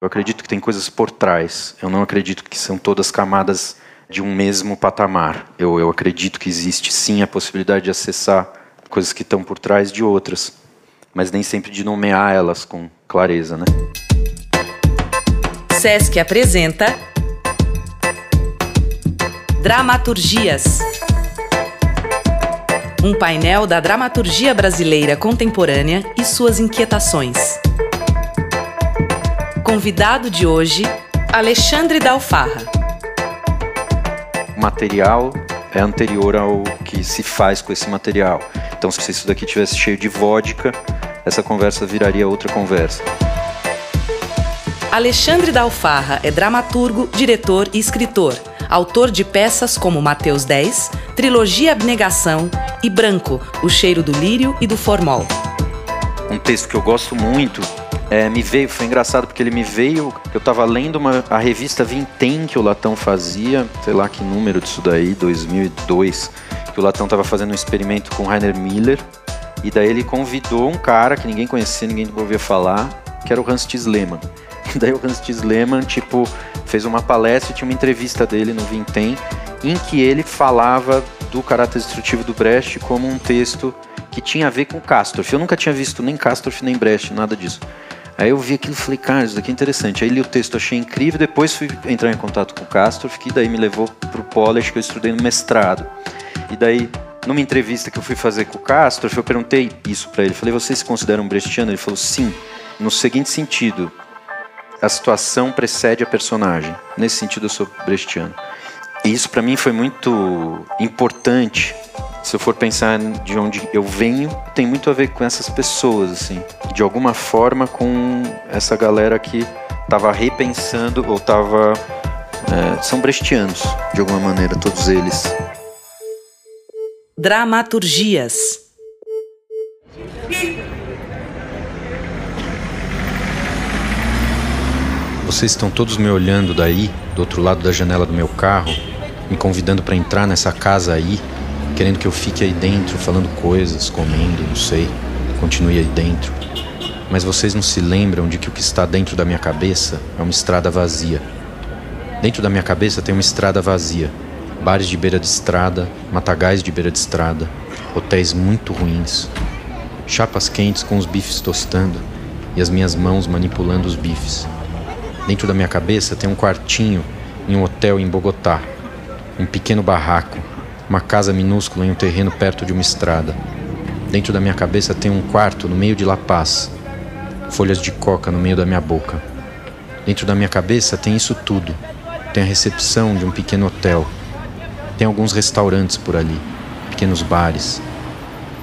Eu acredito que tem coisas por trás. Eu não acredito que são todas camadas de um mesmo patamar. Eu, eu acredito que existe sim a possibilidade de acessar coisas que estão por trás de outras, mas nem sempre de nomear elas com clareza, né? Sesc apresenta Dramaturgias. Um painel da dramaturgia brasileira contemporânea e suas inquietações. Convidado de hoje, Alexandre Dalfarra. O material é anterior ao que se faz com esse material. Então, se isso daqui tivesse cheio de vodka, essa conversa viraria outra conversa. Alexandre Dalfarra é dramaturgo, diretor e escritor, autor de peças como Mateus 10, Trilogia Abnegação e Branco, O Cheiro do Lírio e do Formol. Um texto que eu gosto muito é, me veio, foi engraçado porque ele me veio, eu estava lendo uma, a revista Vintém que o Latão fazia, sei lá que número disso daí, 2002, que o Latão estava fazendo um experimento com Rainer Miller, e daí ele convidou um cara que ninguém conhecia, ninguém ouvia falar, que era o Hans Tz Lehmann. E daí o Hans Tz Lehmann, tipo, fez uma palestra e tinha uma entrevista dele no Vintém, em que ele falava do caráter destrutivo do Brecht como um texto que tinha a ver com Castorf. Eu nunca tinha visto nem Castorf nem Brecht, nada disso. Aí eu vi aquilo e falei, cara, isso daqui é interessante. Aí li o texto, achei incrível, depois fui entrar em contato com o Castorf, que daí me levou para o Polish, que eu estudei no mestrado. E daí, numa entrevista que eu fui fazer com o Castorf, eu perguntei isso para ele. Falei, você se considera um brechtiano? Ele falou, sim, no seguinte sentido, a situação precede a personagem. Nesse sentido, eu sou brechtiano. E isso para mim foi muito importante se eu for pensar de onde eu venho, tem muito a ver com essas pessoas, assim. De alguma forma com essa galera que estava repensando ou estava. É, são brechtianos, de alguma maneira, todos eles. Dramaturgias. Vocês estão todos me olhando daí, do outro lado da janela do meu carro, me convidando para entrar nessa casa aí, querendo que eu fique aí dentro falando coisas, comendo, não sei, continue aí dentro. Mas vocês não se lembram de que o que está dentro da minha cabeça é uma estrada vazia. Dentro da minha cabeça tem uma estrada vazia. Bares de beira de estrada, matagais de beira de estrada, hotéis muito ruins, chapas quentes com os bifes tostando e as minhas mãos manipulando os bifes. Dentro da minha cabeça tem um quartinho em um hotel em Bogotá, um pequeno barraco uma casa minúscula em um terreno perto de uma estrada. Dentro da minha cabeça tem um quarto no meio de La Paz, folhas de coca no meio da minha boca. Dentro da minha cabeça tem isso tudo. Tem a recepção de um pequeno hotel. Tem alguns restaurantes por ali, pequenos bares.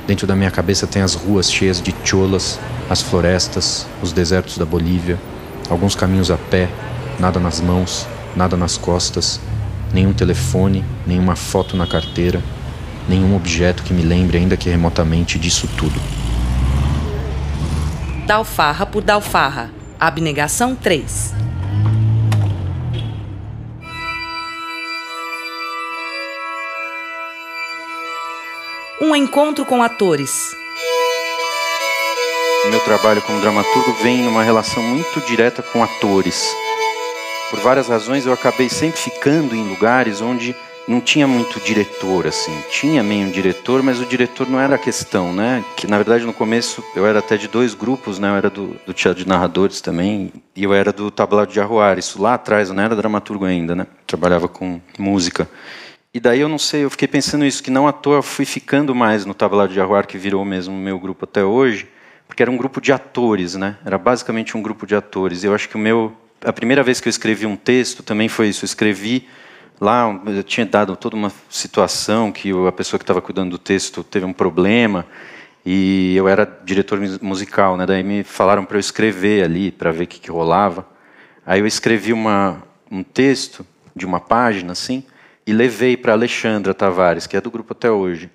Dentro da minha cabeça tem as ruas cheias de cholas, as florestas, os desertos da Bolívia, alguns caminhos a pé, nada nas mãos, nada nas costas, nenhum telefone, nenhuma foto na carteira, nenhum objeto que me lembre, ainda que remotamente, disso tudo. Dalfarra por Dalfarra. Abnegação 3. Um encontro com atores. Meu trabalho como dramaturgo vem numa relação muito direta com atores por várias razões, eu acabei sempre ficando em lugares onde não tinha muito diretor, assim. Tinha meio um diretor, mas o diretor não era a questão, né? Que na verdade no começo eu era até de dois grupos, né? Eu era do, do teatro de narradores também e eu era do tablado de Arruar. Isso lá atrás, eu não era dramaturgo ainda, né? Trabalhava com música. E daí eu não sei, eu fiquei pensando isso, que não à toa eu fui ficando mais no tablado de Arruar, que virou mesmo o meu grupo até hoje, porque era um grupo de atores, né? Era basicamente um grupo de atores. E eu acho que o meu a primeira vez que eu escrevi um texto também foi isso. Eu escrevi lá, eu tinha dado toda uma situação que a pessoa que estava cuidando do texto teve um problema e eu era diretor musical, né? Daí me falaram para eu escrever ali para ver o que, que rolava. Aí eu escrevi uma, um texto de uma página assim e levei para Alexandra Tavares, que é do grupo até hoje.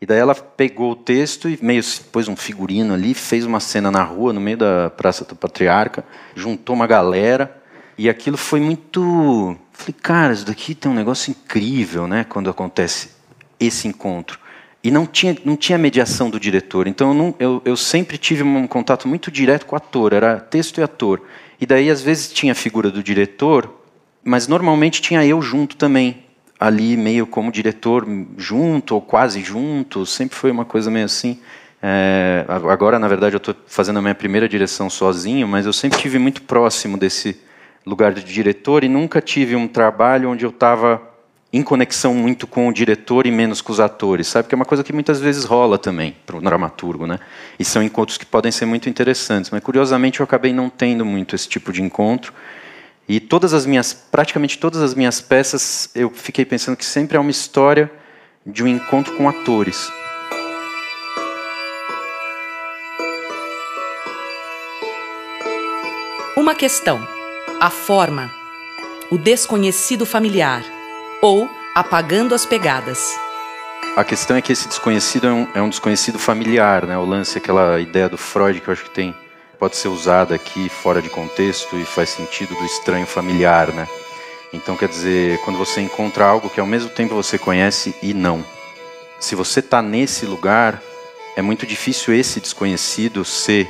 E daí ela pegou o texto e meio pôs um figurino ali, fez uma cena na rua, no meio da Praça do Patriarca, juntou uma galera. E aquilo foi muito. Falei, cara, isso daqui tem um negócio incrível, né? Quando acontece esse encontro. E não tinha, não tinha mediação do diretor. Então eu, não, eu, eu sempre tive um contato muito direto com o ator, era texto e ator. E daí, às vezes, tinha a figura do diretor, mas normalmente tinha eu junto também. Ali, meio como diretor, junto ou quase junto, sempre foi uma coisa meio assim. É, agora, na verdade, eu estou fazendo a minha primeira direção sozinho, mas eu sempre tive muito próximo desse lugar de diretor e nunca tive um trabalho onde eu estava em conexão muito com o diretor e menos com os atores, sabe? Que é uma coisa que muitas vezes rola também para o dramaturgo, né? E são encontros que podem ser muito interessantes, mas curiosamente eu acabei não tendo muito esse tipo de encontro. E todas as minhas, praticamente todas as minhas peças, eu fiquei pensando que sempre é uma história de um encontro com atores. Uma questão: a forma, o desconhecido familiar ou apagando as pegadas. A questão é que esse desconhecido é um, é um desconhecido familiar, né? O lance, aquela ideia do Freud que eu acho que tem pode ser usada aqui fora de contexto e faz sentido do estranho familiar, né? Então quer dizer, quando você encontra algo que ao mesmo tempo você conhece e não. Se você está nesse lugar, é muito difícil esse desconhecido ser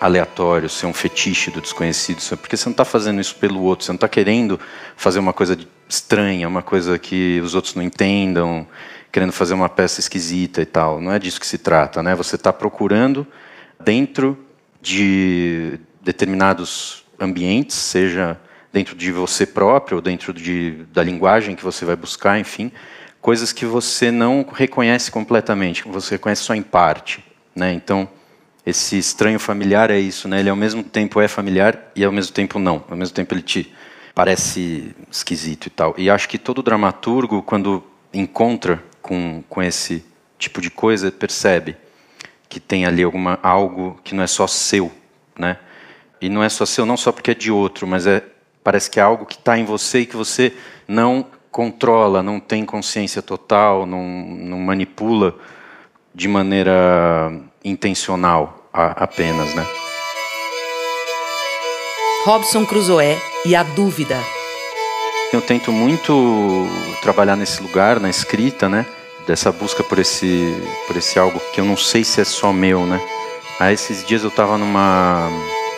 aleatório, ser um fetiche do desconhecido, porque você não está fazendo isso pelo outro, você não está querendo fazer uma coisa estranha, uma coisa que os outros não entendam, querendo fazer uma peça esquisita e tal. Não é disso que se trata, né? Você está procurando dentro de determinados ambientes, seja dentro de você próprio, ou dentro de, da linguagem que você vai buscar, enfim, coisas que você não reconhece completamente, que você reconhece só em parte, né? Então esse estranho familiar é isso, né? Ele ao mesmo tempo é familiar e ao mesmo tempo não. Ao mesmo tempo ele te parece esquisito e tal. E acho que todo dramaturgo, quando encontra com, com esse tipo de coisa, percebe que tem ali alguma algo que não é só seu, né? E não é só seu, não só porque é de outro, mas é parece que é algo que está em você e que você não controla, não tem consciência total, não, não manipula de maneira intencional a, apenas, né? Robson Crusoe e a dúvida. Eu tento muito trabalhar nesse lugar, na escrita, né? Dessa busca por esse, por esse algo que eu não sei se é só meu, né? Aí esses dias eu estava numa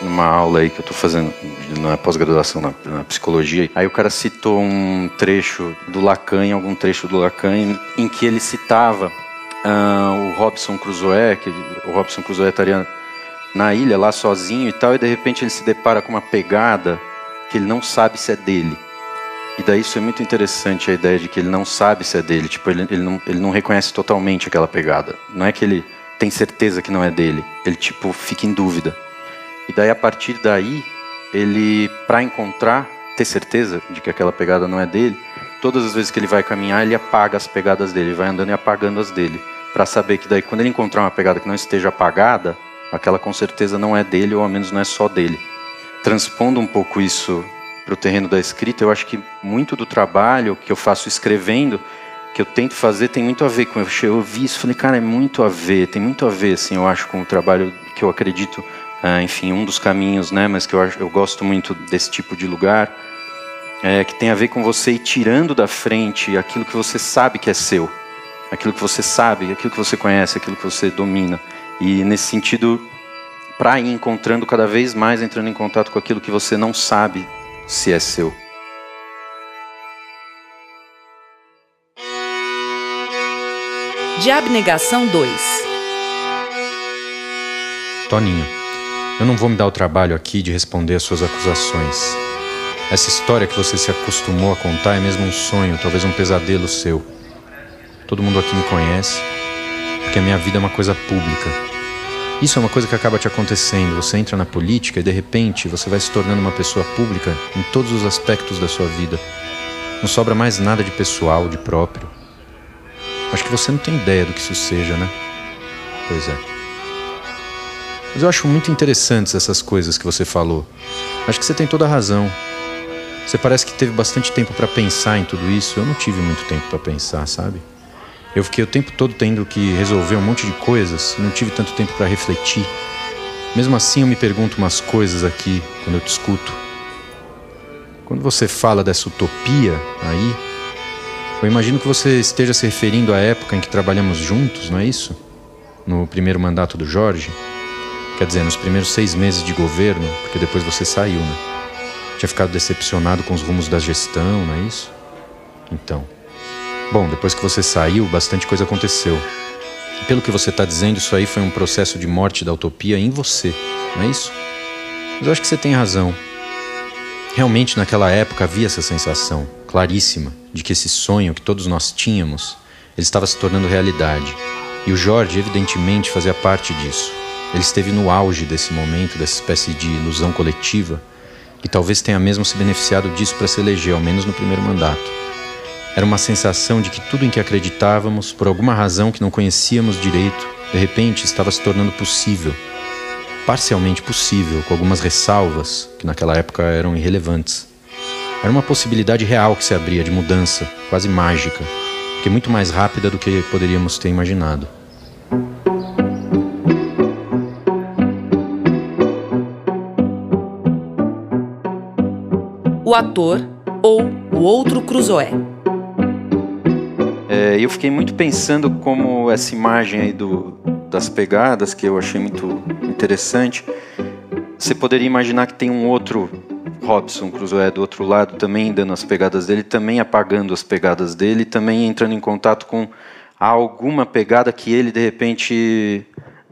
numa aula aí que eu estou fazendo na pós-graduação na, na, psicologia. Aí o cara citou um trecho do Lacan, algum trecho do Lacan, em, em que ele citava uh, o Robson Crusoe, que o Robson Crusoe estaria na ilha lá sozinho e tal, e de repente ele se depara com uma pegada que ele não sabe se é dele. E daí isso é muito interessante, a ideia de que ele não sabe se é dele, tipo, ele, ele, não, ele não reconhece totalmente aquela pegada. Não é que ele tem certeza que não é dele, ele tipo fica em dúvida. E daí a partir daí, ele para encontrar, ter certeza de que aquela pegada não é dele, todas as vezes que ele vai caminhar, ele apaga as pegadas dele, vai andando e apagando as dele para saber que daí quando ele encontrar uma pegada que não esteja apagada, aquela com certeza não é dele ou ao menos não é só dele. Transpondo um pouco isso para o terreno da escrita, eu acho que muito do trabalho que eu faço escrevendo, que eu tento fazer, tem muito a ver com eu, eu vi isso, falei, cara, é muito a ver, tem muito a ver, assim, eu acho com o trabalho que eu acredito, ah, enfim, um dos caminhos, né, mas que eu, eu gosto muito desse tipo de lugar, é, que tem a ver com você ir tirando da frente aquilo que você sabe que é seu aquilo que você sabe, aquilo que você conhece, aquilo que você domina. E nesse sentido, para ir encontrando cada vez mais, entrando em contato com aquilo que você não sabe se é seu. De Abnegação 2 Toninho, eu não vou me dar o trabalho aqui de responder às suas acusações. Essa história que você se acostumou a contar é mesmo um sonho, talvez um pesadelo seu. Todo mundo aqui me conhece, porque a minha vida é uma coisa pública. Isso é uma coisa que acaba te acontecendo. Você entra na política e de repente você vai se tornando uma pessoa pública em todos os aspectos da sua vida. Não sobra mais nada de pessoal, de próprio. Acho que você não tem ideia do que isso seja, né? Pois é. Mas eu acho muito interessantes essas coisas que você falou. Acho que você tem toda a razão. Você parece que teve bastante tempo para pensar em tudo isso. Eu não tive muito tempo para pensar, sabe? Eu fiquei o tempo todo tendo que resolver um monte de coisas, não tive tanto tempo para refletir. Mesmo assim, eu me pergunto umas coisas aqui quando eu te escuto. Quando você fala dessa utopia aí, eu imagino que você esteja se referindo à época em que trabalhamos juntos, não é isso? No primeiro mandato do Jorge. Quer dizer, nos primeiros seis meses de governo, porque depois você saiu, né? Tinha ficado decepcionado com os rumos da gestão, não é isso? Então. Bom, depois que você saiu, bastante coisa aconteceu. E pelo que você está dizendo, isso aí foi um processo de morte da utopia em você, não é isso? Mas eu acho que você tem razão. Realmente, naquela época havia essa sensação claríssima de que esse sonho que todos nós tínhamos, ele estava se tornando realidade. E o Jorge, evidentemente, fazia parte disso. Ele esteve no auge desse momento, dessa espécie de ilusão coletiva, e talvez tenha mesmo se beneficiado disso para se eleger, ao menos no primeiro mandato. Era uma sensação de que tudo em que acreditávamos, por alguma razão que não conhecíamos direito, de repente estava se tornando possível. Parcialmente possível, com algumas ressalvas que naquela época eram irrelevantes. Era uma possibilidade real que se abria de mudança, quase mágica, que muito mais rápida do que poderíamos ter imaginado. O ator ou o outro Cruzoé. É, eu fiquei muito pensando como essa imagem aí do, das pegadas, que eu achei muito interessante, você poderia imaginar que tem um outro Robson Crusoe do outro lado também dando as pegadas dele, também apagando as pegadas dele, também entrando em contato com alguma pegada que ele de repente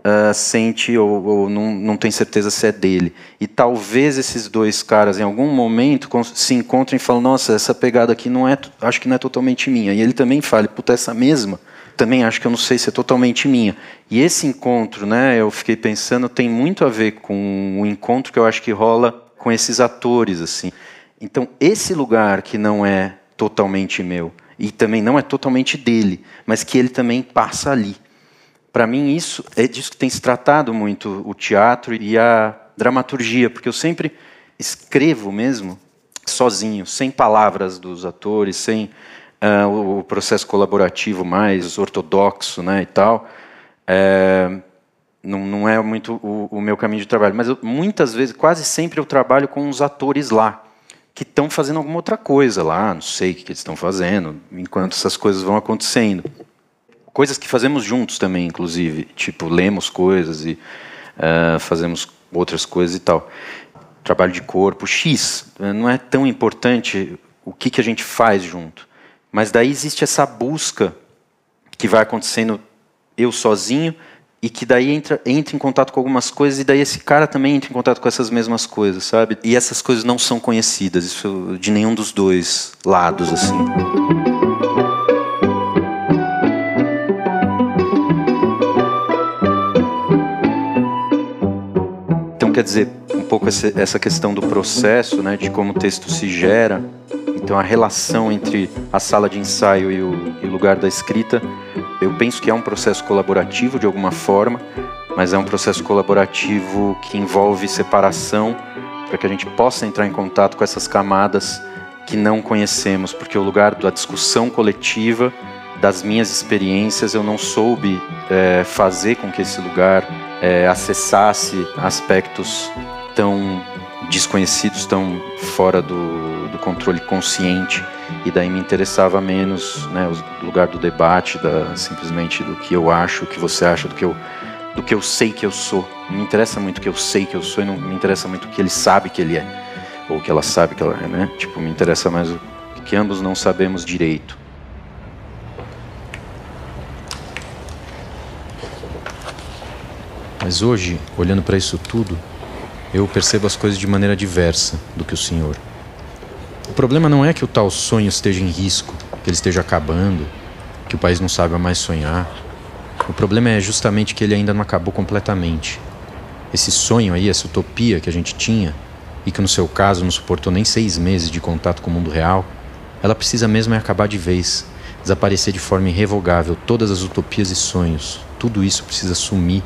uh, sente ou, ou, não, não tem certeza se é dele. E talvez esses dois caras em algum momento se encontrem e falem: Nossa, essa pegada aqui não é, acho que não é totalmente minha. E ele também fale: Puta, essa mesma também acho que eu não sei se é totalmente minha. E esse encontro, né, eu fiquei pensando, tem muito a ver com o encontro que eu acho que rola com esses atores assim. Então, esse lugar que não é totalmente meu e também não é totalmente dele, mas que ele também passa ali. Para mim isso é disso que tem se tratado muito o teatro e a dramaturgia, porque eu sempre escrevo mesmo sozinho, sem palavras dos atores, sem uh, o processo colaborativo mais ortodoxo, né, e tal. É, não, não é muito o, o, meu caminho de trabalho. Mas eu, muitas vezes, quase sempre, eu trabalho com os atores lá, que estão fazendo alguma outra coisa lá, não sei o que, que eles estão fazendo, enquanto essas coisas vão acontecendo. Coisas que fazemos juntos também, inclusive, tipo, lemos coisas e uh, fazemos outras coisas e tal. Trabalho de corpo, X, não é tão importante o que, que a gente faz junto. Mas daí existe essa busca que vai acontecendo eu sozinho, e que daí entra, entra em contato com algumas coisas e daí esse cara também entra em contato com essas mesmas coisas, sabe? E essas coisas não são conhecidas, isso de nenhum dos dois lados assim. Quer dizer, um pouco essa questão do processo, né, de como o texto se gera, então a relação entre a sala de ensaio e o, e o lugar da escrita eu penso que é um processo colaborativo de alguma forma, mas é um processo colaborativo que envolve separação para que a gente possa entrar em contato com essas camadas que não conhecemos, porque o lugar da discussão coletiva, das minhas experiências, eu não soube é, fazer com que esse lugar é, acessasse aspectos tão desconhecidos, tão fora do, do controle consciente e daí me interessava menos né, o lugar do debate, da, simplesmente do que eu acho, o que você acha, do que eu, do que eu sei que eu sou. Não me interessa muito o que eu sei que eu sou e não me interessa muito o que ele sabe que ele é, ou o que ela sabe que ela é, né? Tipo, me interessa mais o que ambos não sabemos direito. Mas hoje, olhando para isso tudo, eu percebo as coisas de maneira diversa do que o senhor. O problema não é que o tal sonho esteja em risco, que ele esteja acabando, que o país não saiba mais sonhar. O problema é justamente que ele ainda não acabou completamente. Esse sonho aí, essa utopia que a gente tinha, e que no seu caso não suportou nem seis meses de contato com o mundo real, ela precisa mesmo é acabar de vez, desaparecer de forma irrevogável todas as utopias e sonhos. Tudo isso precisa sumir,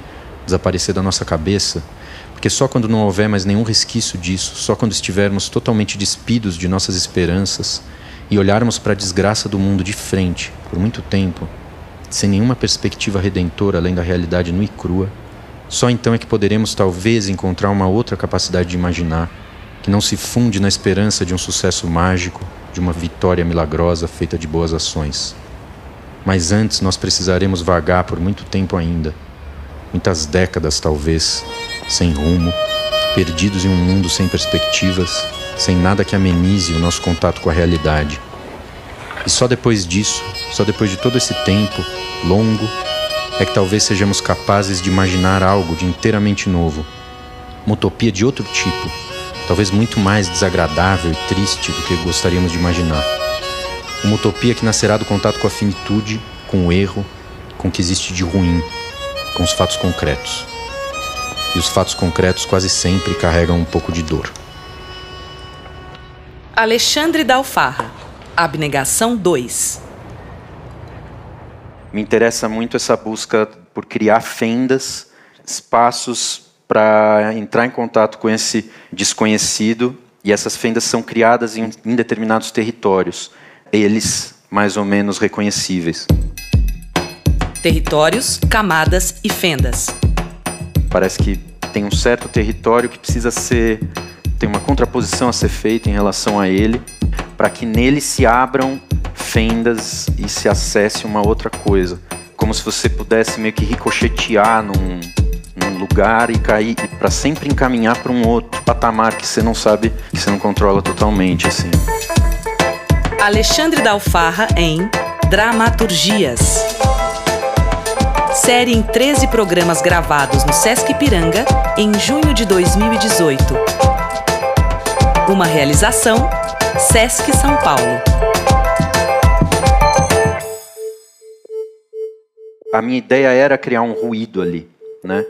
desaparecer da nossa cabeça porque só quando não houver mais nenhum resquício disso, só quando estivermos totalmente despidos de nossas esperanças e olharmos para a desgraça do mundo de frente, por muito tempo, sem nenhuma perspectiva redentora além da realidade nua e crua, só então é que poderemos talvez encontrar uma outra capacidade de imaginar, que não se funde na esperança de um sucesso mágico, de uma vitória milagrosa feita de boas ações. Mas antes nós precisaremos vagar por muito tempo ainda, muitas décadas talvez, sem rumo, perdidos em um mundo sem perspectivas, sem nada que amenize o nosso contato com a realidade. E só depois disso, só depois de todo esse tempo longo, é que talvez sejamos capazes de imaginar algo de inteiramente novo. Uma utopia de outro tipo, talvez muito mais desagradável e triste do que gostaríamos de imaginar. Uma utopia que nascerá do contato com a finitude, com o erro, com o que existe de ruim, com os fatos concretos. E os fatos concretos quase sempre carregam um pouco de dor. Alexandre Dalfarra, Abnegação 2. Me interessa muito essa busca por criar fendas, espaços para entrar em contato com esse desconhecido, e essas fendas são criadas em, em determinados territórios, eles mais ou menos reconhecíveis. Territórios, camadas e fendas. Parece que tem um certo território que precisa ser tem uma contraposição a ser feita em relação a ele, para que nele se abram fendas e se acesse uma outra coisa, como se você pudesse meio que ricochetear num, num lugar e cair para sempre encaminhar para um outro patamar que você não sabe, que você não controla totalmente assim. Alexandre Dalfarra em Dramaturgias. Série em 13 programas gravados no Sesc Piranga em junho de 2018. Uma realização Sesc São Paulo. A minha ideia era criar um ruído ali, né?